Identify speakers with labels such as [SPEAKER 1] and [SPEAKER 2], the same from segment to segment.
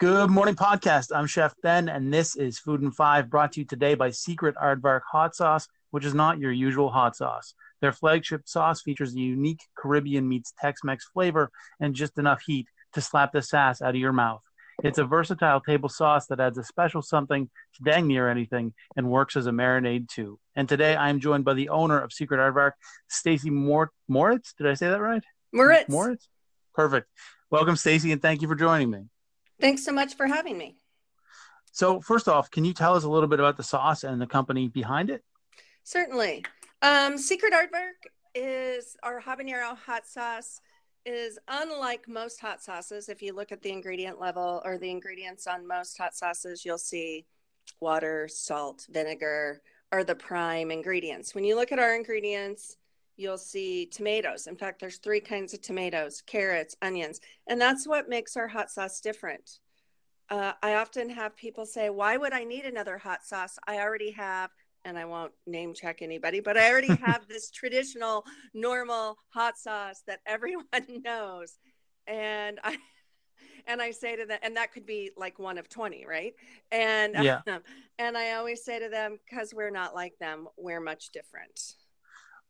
[SPEAKER 1] Good morning, podcast. I'm Chef Ben, and this is Food and Five, brought to you today by Secret Aardvark Hot Sauce, which is not your usual hot sauce. Their flagship sauce features a unique Caribbean meets Tex-Mex flavor and just enough heat to slap the sass out of your mouth. It's a versatile table sauce that adds a special something to dang near anything and works as a marinade too. And today I'm joined by the owner of Secret Aardvark, Stacy Mor- Moritz. Did I say that right?
[SPEAKER 2] Moritz.
[SPEAKER 1] Moritz. Perfect. Welcome, Stacy, and thank you for joining me.
[SPEAKER 2] Thanks so much for having me.
[SPEAKER 1] So, first off, can you tell us a little bit about the sauce and the company behind it?
[SPEAKER 2] Certainly. Um, Secret Aardvark is our habanero hot sauce is unlike most hot sauces. If you look at the ingredient level or the ingredients on most hot sauces, you'll see water, salt, vinegar are the prime ingredients. When you look at our ingredients, you'll see tomatoes. In fact, there's three kinds of tomatoes, carrots, onions, and that's what makes our hot sauce different. Uh, I often have people say, Why would I need another hot sauce? I already have, and I won't name check anybody, but I already have this traditional, normal hot sauce that everyone knows. And I, and I say to them, and that could be like one of 20, right? And,
[SPEAKER 1] yeah.
[SPEAKER 2] Um, and I always say to them, because we're not like them, we're much different.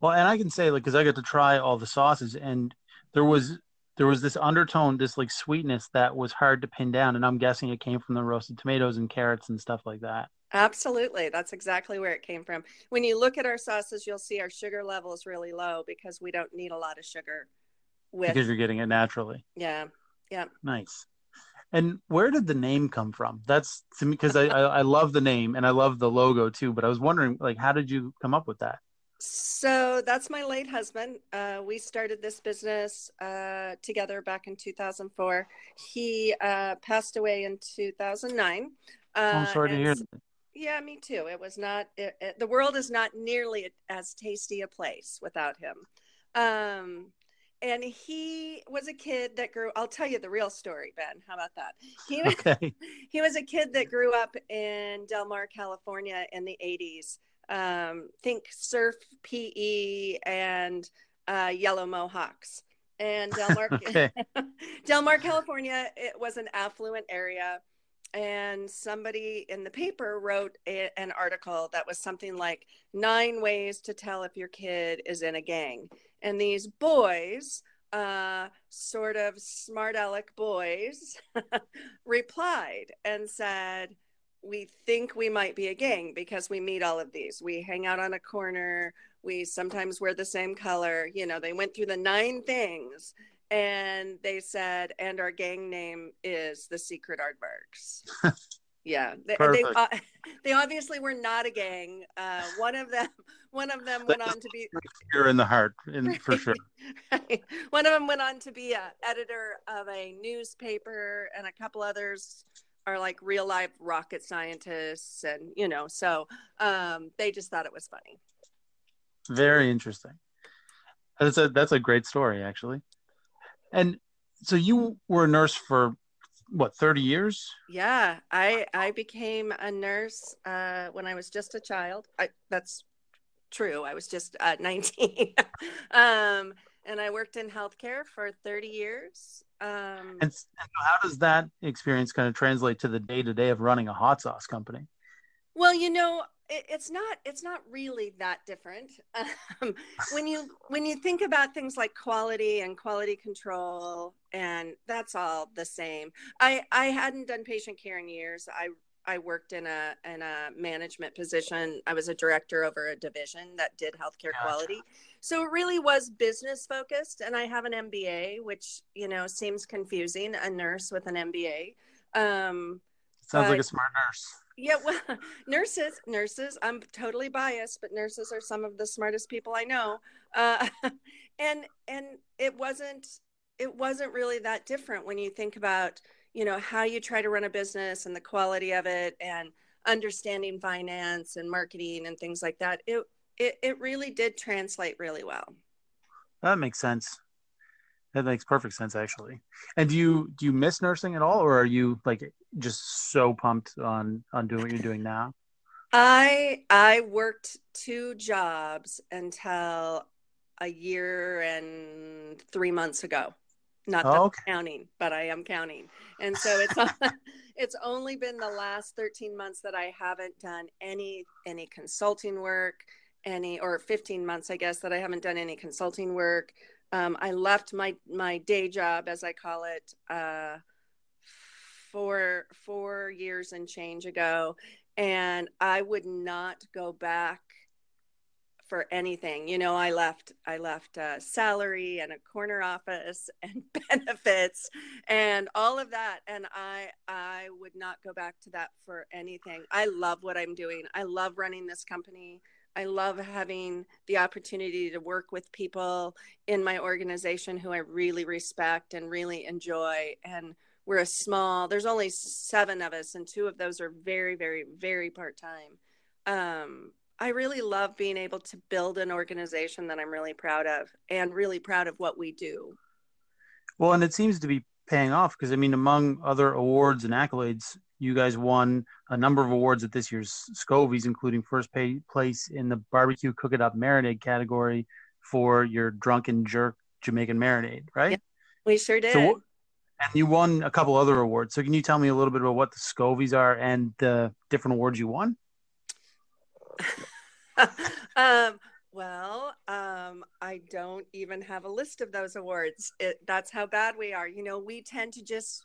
[SPEAKER 1] Well, and I can say like because I got to try all the sauces, and there was there was this undertone, this like sweetness that was hard to pin down, and I'm guessing it came from the roasted tomatoes and carrots and stuff like that.
[SPEAKER 2] Absolutely, that's exactly where it came from. When you look at our sauces, you'll see our sugar level is really low because we don't need a lot of sugar.
[SPEAKER 1] With because you're getting it naturally.
[SPEAKER 2] Yeah, yeah.
[SPEAKER 1] Nice. And where did the name come from? That's to me because I, I I love the name and I love the logo too. But I was wondering, like, how did you come up with that?
[SPEAKER 2] So that's my late husband. Uh, we started this business uh, together back in 2004. He uh, passed away in 2009.
[SPEAKER 1] I'm sorry to hear.
[SPEAKER 2] that. Yeah, me too. It was not. It, it, the world is not nearly as tasty a place without him. Um, and he was a kid that grew. I'll tell you the real story, Ben. How about that? He okay. he was a kid that grew up in Del Mar, California, in the 80s um, think surf PE and uh, yellow mohawks. And Del Mar, okay. Del Mar, California, it was an affluent area. And somebody in the paper wrote a, an article that was something like nine ways to tell if your kid is in a gang. And these boys, uh, sort of smart aleck boys, replied and said, we think we might be a gang because we meet all of these. We hang out on a corner. We sometimes wear the same color. You know, they went through the nine things and they said, and our gang name is the Secret Aardvarks. yeah, they, they, uh, they, obviously were not a gang. Uh, one of them, one of them went on to be.
[SPEAKER 1] You're in the heart, in, for sure.
[SPEAKER 2] right. One of them went on to be a editor of a newspaper, and a couple others are like real life rocket scientists and you know so um, they just thought it was funny.
[SPEAKER 1] Very interesting. That's a that's a great story actually. And so you were a nurse for what 30 years?
[SPEAKER 2] Yeah i i became a nurse uh, when i was just a child. I, that's true. I was just uh, 19 um, and i worked in healthcare for 30 years um,
[SPEAKER 1] and, and how does that experience kind of translate to the day to day of running a hot sauce company?
[SPEAKER 2] Well, you know, it, it's not it's not really that different. Um, when you when you think about things like quality and quality control, and that's all the same. I I hadn't done patient care in years. I I worked in a in a management position. I was a director over a division that did healthcare quality. So it really was business focused. And I have an MBA, which you know seems confusing. A nurse with an MBA. Um,
[SPEAKER 1] Sounds but, like a smart nurse.
[SPEAKER 2] Yeah, well, nurses, nurses. I'm totally biased, but nurses are some of the smartest people I know. Uh, and and it wasn't it wasn't really that different when you think about you know how you try to run a business and the quality of it and understanding finance and marketing and things like that it it, it really did translate really well.
[SPEAKER 1] That makes sense. That makes perfect sense actually. And do you do you miss nursing at all or are you like just so pumped on on doing what you're doing now?
[SPEAKER 2] I i worked two jobs until a year and three months ago. Not oh, okay. Counting, but I am counting. And so it's it's only been the last 13 months that I haven't done any any consulting work, any or 15 months I guess that I haven't done any consulting work. Um, I left my my day job, as I call it, uh, four four years and change ago, and I would not go back for anything. You know, I left I left a salary and a corner office and benefits and all of that and I I would not go back to that for anything. I love what I'm doing. I love running this company. I love having the opportunity to work with people in my organization who I really respect and really enjoy and we're a small there's only 7 of us and two of those are very very very part-time. Um, I really love being able to build an organization that I'm really proud of and really proud of what we do.
[SPEAKER 1] Well, and it seems to be paying off because I mean, among other awards and accolades, you guys won a number of awards at this year's Scovies, including first pay, place in the barbecue cook it up marinade category for your drunken jerk Jamaican marinade, right? Yeah,
[SPEAKER 2] we sure did. So,
[SPEAKER 1] and you won a couple other awards. So can you tell me a little bit about what the Scovies are and the different awards you won?
[SPEAKER 2] um, well, um, I don't even have a list of those awards. It, that's how bad we are. You know, we tend to just,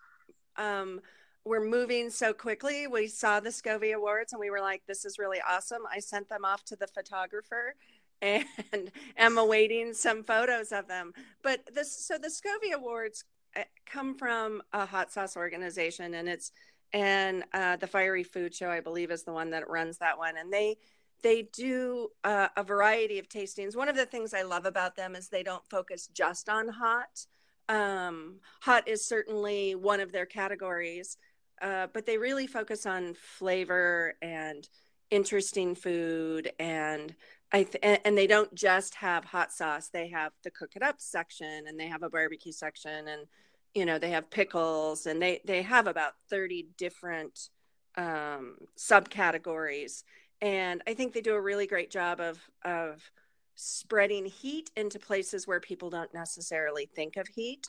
[SPEAKER 2] um, we're moving so quickly. We saw the Scovie Awards and we were like, this is really awesome. I sent them off to the photographer and am awaiting some photos of them. But this, so the Scovie Awards uh, come from a hot sauce organization and it's, and uh, the Fiery Food Show, I believe, is the one that runs that one. And they, they do uh, a variety of tastings. One of the things I love about them is they don't focus just on hot. Um, hot is certainly one of their categories, uh, but they really focus on flavor and interesting food and I th- and they don't just have hot sauce. They have the cook it up section and they have a barbecue section and you know they have pickles and they they have about 30 different um, subcategories and I think they do a really great job of of spreading heat into places where people don't necessarily think of heat.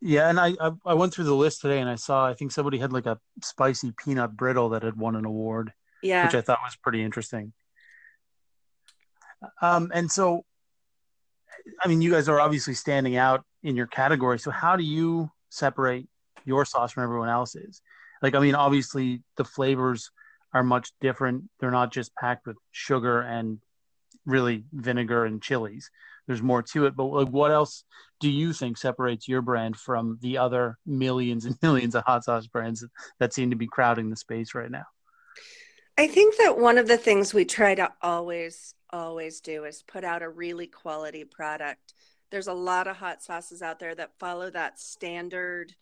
[SPEAKER 1] Yeah, and I, I, I went through the list today and I saw I think somebody had like a spicy peanut brittle that had won an award.
[SPEAKER 2] Yeah,
[SPEAKER 1] which I thought was pretty interesting. Um, and so, I mean, you guys are obviously standing out in your category. So how do you separate your sauce from everyone else's? Like, I mean, obviously the flavors are much different. They're not just packed with sugar and really vinegar and chilies. There's more to it. But like, what else do you think separates your brand from the other millions and millions of hot sauce brands that seem to be crowding the space right now?
[SPEAKER 2] I think that one of the things we try to always, always do is put out a really quality product. There's a lot of hot sauces out there that follow that standard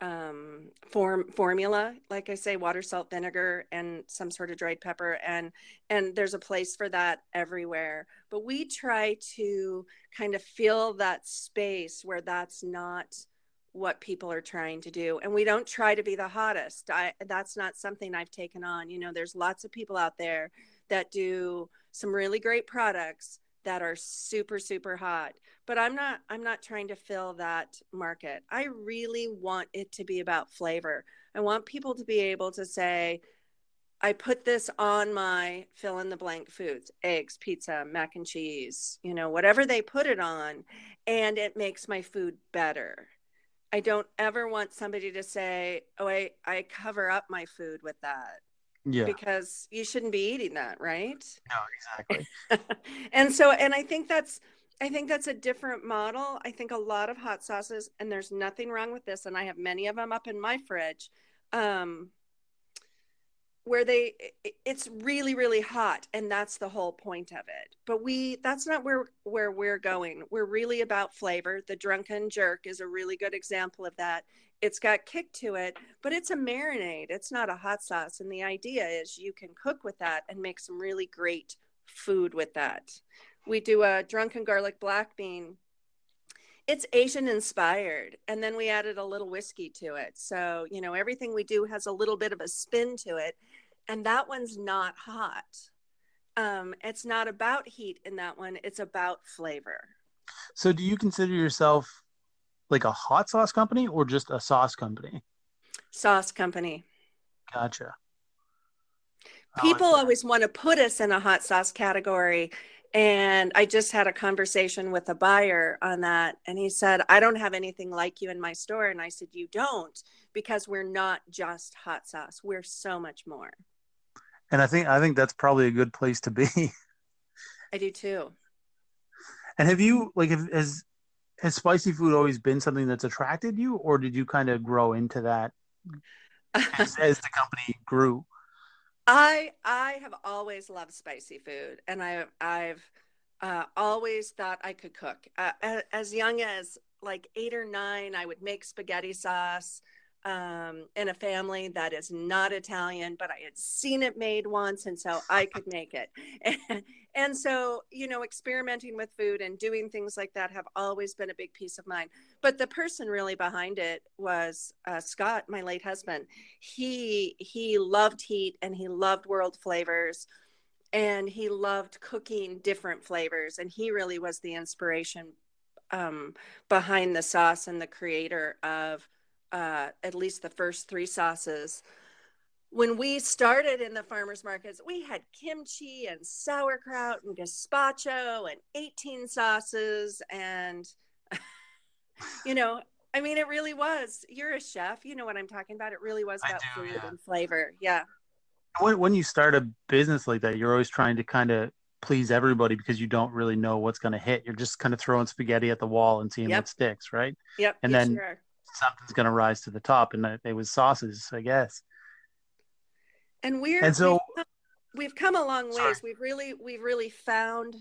[SPEAKER 2] um, form formula like i say water salt vinegar and some sort of dried pepper. And and there's a place for that everywhere. But we try to kind of fill that space where that's not what people are trying to do. And we don't try to be the hottest. I, that's not something i've taken on. You know there's lots of people out there that do some really great products that are super super hot but i'm not i'm not trying to fill that market. I really want it to be about flavor. I want people to be able to say i put this on my fill in the blank foods eggs pizza mac and cheese you know whatever they put it on and it makes my food better. I don't ever want somebody to say oh i i cover up my food with that
[SPEAKER 1] yeah.
[SPEAKER 2] because you shouldn't be eating that right?
[SPEAKER 1] No exactly.
[SPEAKER 2] And so and i think that's i think that's a different model. I think a lot of hot sauces and there's nothing wrong with this and i have many of them up in my fridge um where they it's really really hot and that's the whole point of it. But we that's not where where we're going. We're really about flavor. The drunken jerk is a really good example of that it's got kick to it, but it's a marinade. It's not a hot sauce. And the idea is you can cook with that and make some really great food with that. We do a drunken garlic black bean. It's Asian inspired. And then we added a little whiskey to it. So, you know, everything we do has a little bit of a spin to it. And that one's not hot. Um, it's not about heat in that one, it's about flavor.
[SPEAKER 1] So, do you consider yourself like a hot sauce company or just a sauce company?
[SPEAKER 2] sauce company.
[SPEAKER 1] Gotcha.
[SPEAKER 2] People always want to put us in a hot sauce category. And I just had a conversation with a buyer on that. And he said, I don't have anything like you in my store. And I said, You don't, because we're not just hot sauce. We're so much more.
[SPEAKER 1] And I think I think that's probably a good place to be.
[SPEAKER 2] I do too.
[SPEAKER 1] And have you like has has spicy food always been something that's attracted you, or did you kind of grow into that as, as the company grew?
[SPEAKER 2] I I have always loved spicy food, and I I've uh, always thought I could cook. Uh, as young as like eight or nine, I would make spaghetti sauce um, in a family that is not Italian, but I had seen it made once, and so I could make it. And, and so, you know, experimenting with food and doing things like that have always been a big piece of mine. But the person really behind it was uh, Scott, my late husband. He he loved heat and he loved world flavors, and he loved cooking different flavors. And he really was the inspiration um, behind the sauce and the creator of uh, at least the first three sauces. When we started in the farmers markets, we had kimchi and sauerkraut and gazpacho and 18 sauces. And, you know, I mean, it really was. You're a chef. You know what I'm talking about. It really was about do, food yeah. and flavor. Yeah.
[SPEAKER 1] When, when you start a business like that, you're always trying to kind of please everybody because you don't really know what's going to hit. You're just kind of throwing spaghetti at the wall and seeing yep. what sticks, right?
[SPEAKER 2] Yep.
[SPEAKER 1] And yes, then something's going to rise to the top, and it was sauces, I guess.
[SPEAKER 2] And we're and so we've come, we've come a long ways. Sorry. We've really we've really found,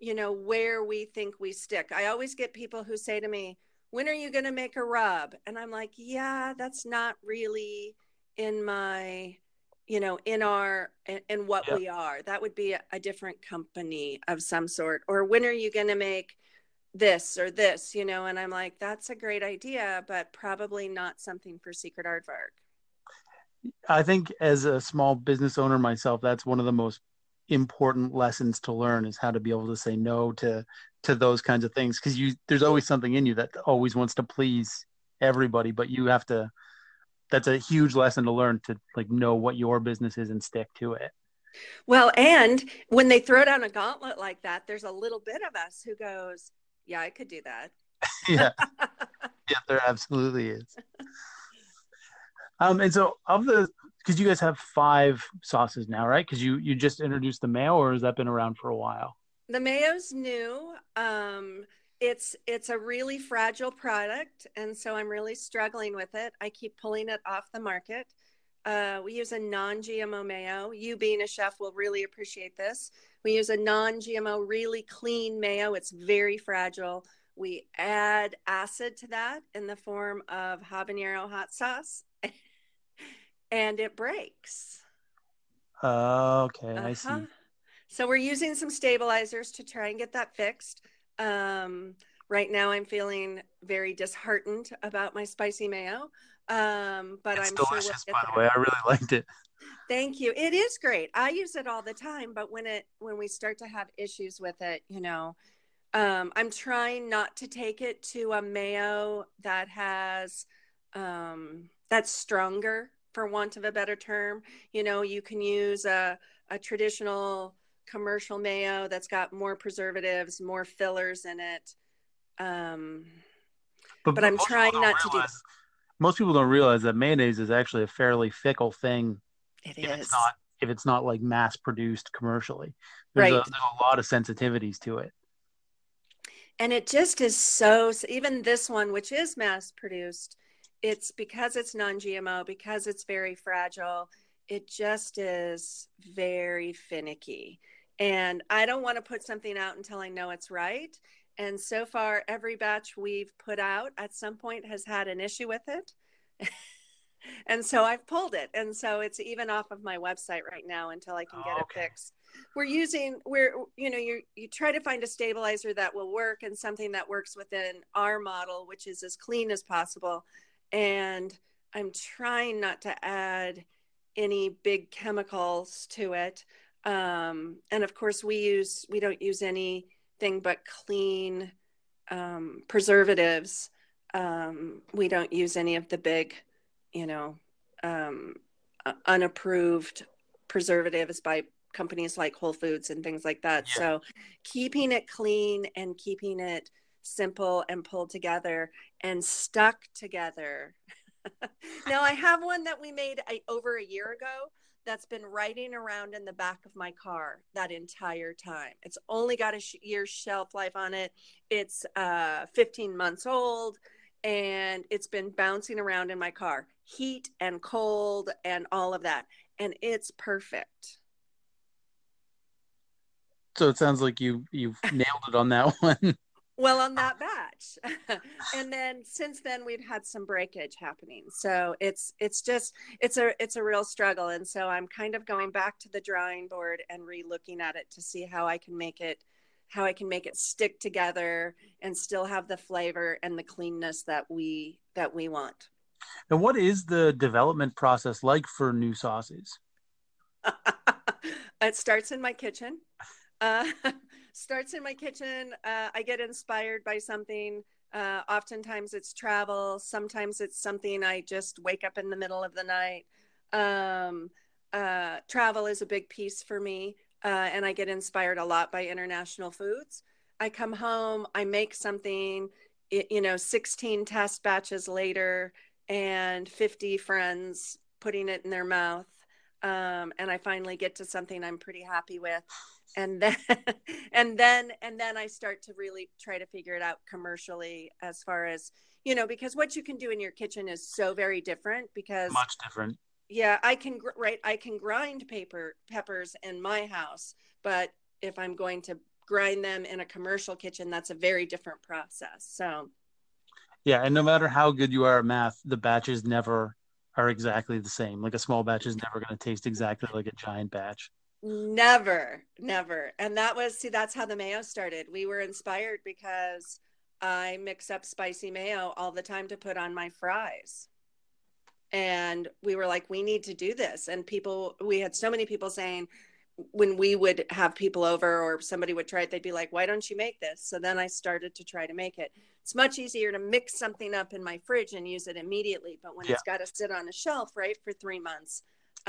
[SPEAKER 2] you know, where we think we stick. I always get people who say to me, "When are you going to make a rub?" And I'm like, "Yeah, that's not really in my." you know in our in, in what yep. we are that would be a, a different company of some sort or when are you going to make this or this, you know, and I'm like, that's a great idea, but probably not something for Secret Aardvark.
[SPEAKER 1] I think as a small business owner myself, that's one of the most important lessons to learn is how to be able to say no to to those kinds of things because you there's always something in you that always wants to please everybody but you have to that's a huge lesson to learn to like know what your business is and stick to it
[SPEAKER 2] well and when they throw down a gauntlet like that there's a little bit of us who goes yeah, I could do that.
[SPEAKER 1] yeah. yeah, there absolutely is. Um, and so of the because you guys have five sauces now, right? Because you you just introduced the mayo, or has that been around for a while?
[SPEAKER 2] The mayo's new. Um, it's it's a really fragile product, and so I'm really struggling with it. I keep pulling it off the market. Uh, we use a non-GMO mayo. You being a chef will really appreciate this. We use a non GMO, really clean mayo. It's very fragile. We add acid to that in the form of habanero hot sauce, and it breaks.
[SPEAKER 1] okay, uh-huh. I see.
[SPEAKER 2] So we're using some stabilizers to try and get that fixed. Um, right now, I'm feeling very disheartened about my spicy mayo, um, but
[SPEAKER 1] it's
[SPEAKER 2] I'm
[SPEAKER 1] delicious,
[SPEAKER 2] sure
[SPEAKER 1] we'll by the way. I really liked it.
[SPEAKER 2] Thank you. It is great. I use it all the time, but when it when we start to have issues with it, you know, um, I'm trying not to take it to a mayo that has um, that's stronger, for want of a better term. You know, you can use a a traditional commercial mayo that's got more preservatives, more fillers in it. Um, but, but I'm trying not to do.
[SPEAKER 1] Most people don't realize that mayonnaise is actually a fairly fickle thing
[SPEAKER 2] it
[SPEAKER 1] if
[SPEAKER 2] is.
[SPEAKER 1] It's not if it's not like mass produced commercially. There's, right. a, there's a lot of sensitivities to it.
[SPEAKER 2] And it just is so, even this one, which is mass produced, it's because it's non GMO, because it's very fragile, it just is very finicky. And I don't want to put something out until I know it's right. And so far, every batch we've put out at some point has had an issue with it. and so I've pulled it, and so it's even off of my website right now until I can get oh, okay. it fixed. We're using we're you know you you try to find a stabilizer that will work and something that works within our model, which is as clean as possible, and I'm trying not to add any big chemicals to it. Um, and of course, we use we don't use anything but clean um, preservatives. Um, we don't use any of the big you know um, unapproved preservatives by companies like Whole Foods and things like that. Yeah. So keeping it clean and keeping it simple and pulled together and stuck together. now I have one that we made a, over a year ago that's been riding around in the back of my car that entire time. It's only got a sh- year's shelf life on it. It's uh, 15 months old and it's been bouncing around in my car, heat and cold and all of that. And it's perfect.
[SPEAKER 1] So it sounds like you you've nailed it on that one.
[SPEAKER 2] Well, on that batch, and then since then we've had some breakage happening. So it's it's just it's a it's a real struggle, and so I'm kind of going back to the drawing board and re-looking at it to see how I can make it how I can make it stick together and still have the flavor and the cleanness that we that we want.
[SPEAKER 1] And what is the development process like for new sauces?
[SPEAKER 2] it starts in my kitchen. Uh, starts in my kitchen. Uh, I get inspired by something. Uh, oftentimes it's travel. Sometimes it's something I just wake up in the middle of the night. Um, uh, travel is a big piece for me uh, and I get inspired a lot by international foods. I come home, I make something, it, you know, 16 test batches later, and 50 friends putting it in their mouth. Um, and I finally get to something I'm pretty happy with. And then, and then, and then I start to really try to figure it out commercially as far as, you know, because what you can do in your kitchen is so very different because
[SPEAKER 1] much different.
[SPEAKER 2] Yeah i can right i can grind paper peppers in my house but if i'm going to grind them in a commercial kitchen that's a very different process so.
[SPEAKER 1] Yeah and no matter how good you are at math the batches never are exactly the same. Like a small batch is never going to taste exactly like a giant batch
[SPEAKER 2] never never. And that was see that's how the mayo started. We were inspired because i mix up spicy mayo all the time to put on my fries. And we were like we need to do this. And people we had so many people saying when we would have people over or somebody would try it they'd be like why don't you make this? So then i started to try to make it. It's much easier to mix something up in my fridge and use it immediately. But when yeah. it's got to sit on a shelf right for three months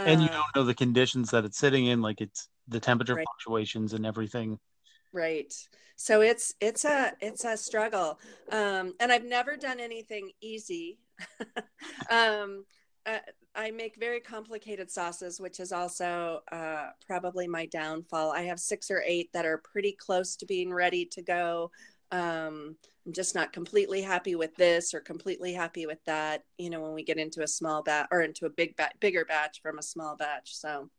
[SPEAKER 1] and you uh, don't know the conditions that it's sitting in like it's the temperature right. fluctuations and everything
[SPEAKER 2] right so it's it's a it's a struggle um and i've never done anything easy um, uh, I make very complicated sauces, which is also uh, probably my downfall. I have six or eight that are pretty close to being ready to go. Um, I'm just not completely happy with this or completely happy with that. You know, when we get into a small batch or into a big batch, bigger batch from a small batch. So,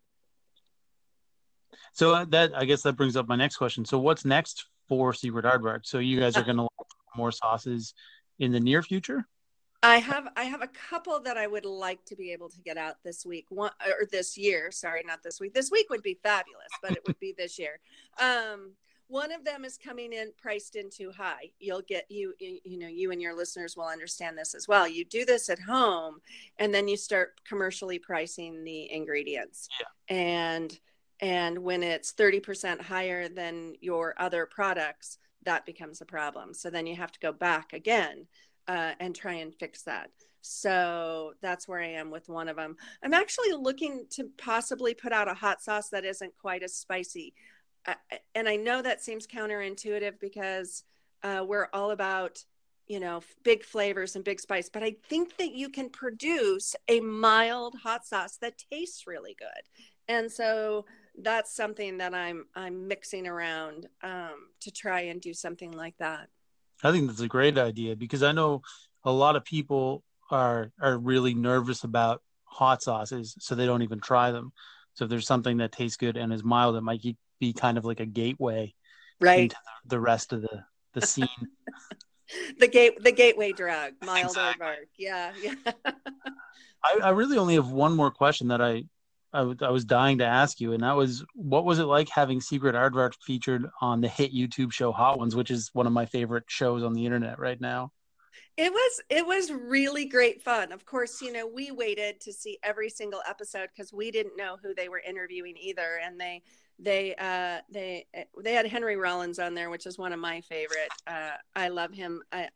[SPEAKER 1] so uh, that I guess that brings up my next question. So, what's next for Secret Aardvark? So, you guys are going to more sauces in the near future?
[SPEAKER 2] I have I have a couple that I would like to be able to get out this week, one or this year. Sorry, not this week. This week would be fabulous, but it would be this year. Um, one of them is coming in priced in too high. You'll get you you know you and your listeners will understand this as well. You do this at home, and then you start commercially pricing the ingredients.
[SPEAKER 1] Yeah.
[SPEAKER 2] And and when it's thirty percent higher than your other products, that becomes a problem. So then you have to go back again uh, and try and fix that. So that's where I am with one of them. I'm actually looking to possibly put out a hot sauce that isn't quite as spicy. And I know that seems counterintuitive because uh, we're all about, you know, big flavors and big spice, but I think that you can produce a mild hot sauce that tastes really good. And so that's something that I'm I'm mixing around um, to try and do something like that.
[SPEAKER 1] I think that's a great idea because I know a lot of people are are really nervous about hot sauces, so they don't even try them. So if there's something that tastes good and is mild, it might be kind of like a gateway,
[SPEAKER 2] right, into
[SPEAKER 1] the rest of the the scene.
[SPEAKER 2] the gate the gateway drug, mild exactly. Yeah, yeah.
[SPEAKER 1] I, I really only have one more question that I I, w- I was dying to ask you, and that was what was it like having Secret Aardvark featured on the hit YouTube show Hot Ones, which is one of my favorite shows on the internet right now.
[SPEAKER 2] It was it was really great fun. Of course, you know we waited to see every single episode because we didn't know who they were interviewing either, and they they uh, they they had Henry Rollins on there, which is one of my favorite. Uh, I love him I,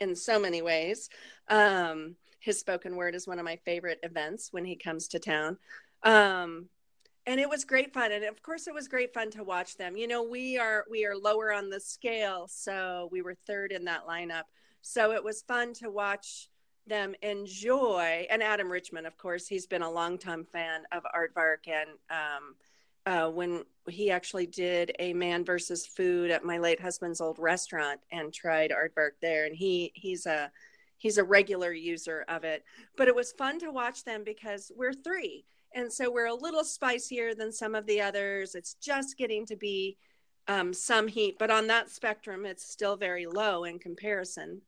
[SPEAKER 2] in so many ways. Um, his spoken word is one of my favorite events when he comes to town. Um, and it was great fun and of course it was great fun to watch them you know we are we are lower on the scale so we were third in that lineup so it was fun to watch them enjoy and adam richman of course he's been a longtime fan of aardvark and um, uh, when he actually did a man versus food at my late husband's old restaurant and tried aardvark there. And he he's a he's a regular user of it. But it was fun to watch them because we're three. And so we're a little spicier than some of the others. It's just getting to be um, some heat but on that spectrum it's still very low in comparison.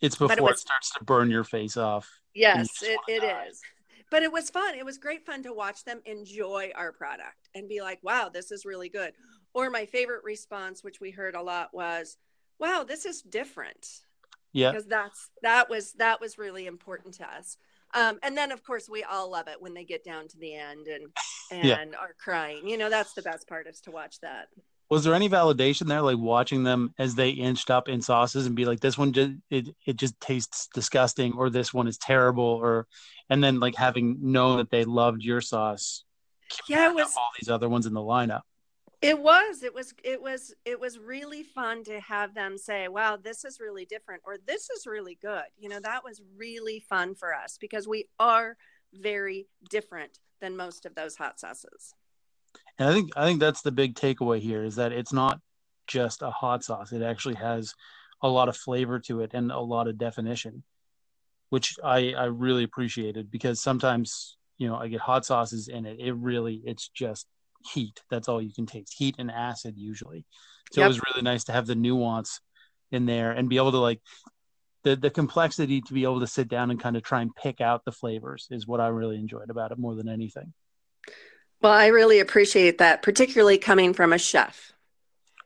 [SPEAKER 1] It's before it, was, it, starts to burn your face off.
[SPEAKER 2] Yes it, it is but it was fun it was great fun to watch them enjoy our product and be like wow this is really good or my favorite response which we heard a lot was wow this is different
[SPEAKER 1] yeah
[SPEAKER 2] because that's that was that was really important to us um, and then of course we all love it when they get down to the end and and yeah. are crying. You know, that's the best part is to watch that.
[SPEAKER 1] Was there any validation there, like watching them as they inched up in sauces and be like, "This one just it it just tastes disgusting," or "This one is terrible," or and then like having known that they loved your sauce.
[SPEAKER 2] Yeah, it was
[SPEAKER 1] all these other ones in the lineup.
[SPEAKER 2] It was. It was. It was. It was really fun to have them say, "Wow, this is really different," or "This is really good." You know, that was really fun for us because we are very different than most of those hot sauces.
[SPEAKER 1] And I think I think that's the big takeaway here is that it's not just a hot sauce. It actually has a lot of flavor to it and a lot of definition, which I I really appreciated because sometimes you know I get hot sauces and it it really it's just heat. That's all you can taste heat and acid usually. So yep. it was really nice to have the nuance in there and be able to like the the complexity to be able to sit down and kind of try and pick out the flavors is what I really enjoyed about it more than anything.
[SPEAKER 2] Well, I really appreciate that, particularly coming from a chef.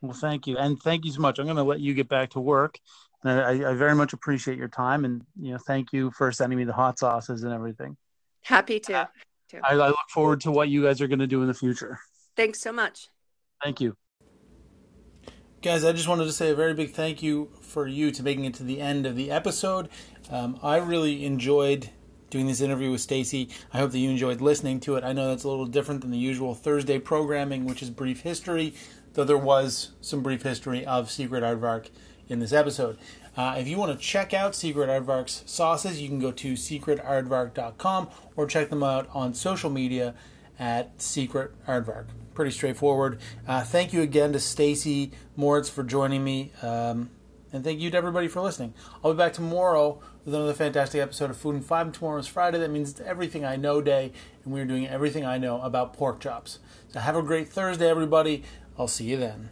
[SPEAKER 1] Well, thank you, and thank you so much. I'm going to let you get back to work. I, I very much appreciate your time, and you know, thank you for sending me the hot sauces and everything.
[SPEAKER 2] Happy to.
[SPEAKER 1] I, I look forward to what you guys are going to do in the future.
[SPEAKER 2] Thanks so much.
[SPEAKER 1] Thank you. Guys, I just wanted to say a very big thank you for you to making it to the end of the episode. Um, I really enjoyed doing this interview with Stacy. I hope that you enjoyed listening to it. I know that's a little different than the usual Thursday programming, which is brief history, though there was some brief history of Secret Aardvark in this episode. Uh, if you want to check out Secret Aardvark's sauces, you can go to secretaardvark.com or check them out on social media at Secret Aardvark. Pretty straightforward. Uh, thank you again to Stacy Moritz for joining me. Um, and thank you to everybody for listening. I'll be back tomorrow with another fantastic episode of Food and Five. Tomorrow is Friday. That means it's Everything I Know Day, and we're doing everything I know about pork chops. So have a great Thursday, everybody. I'll see you then.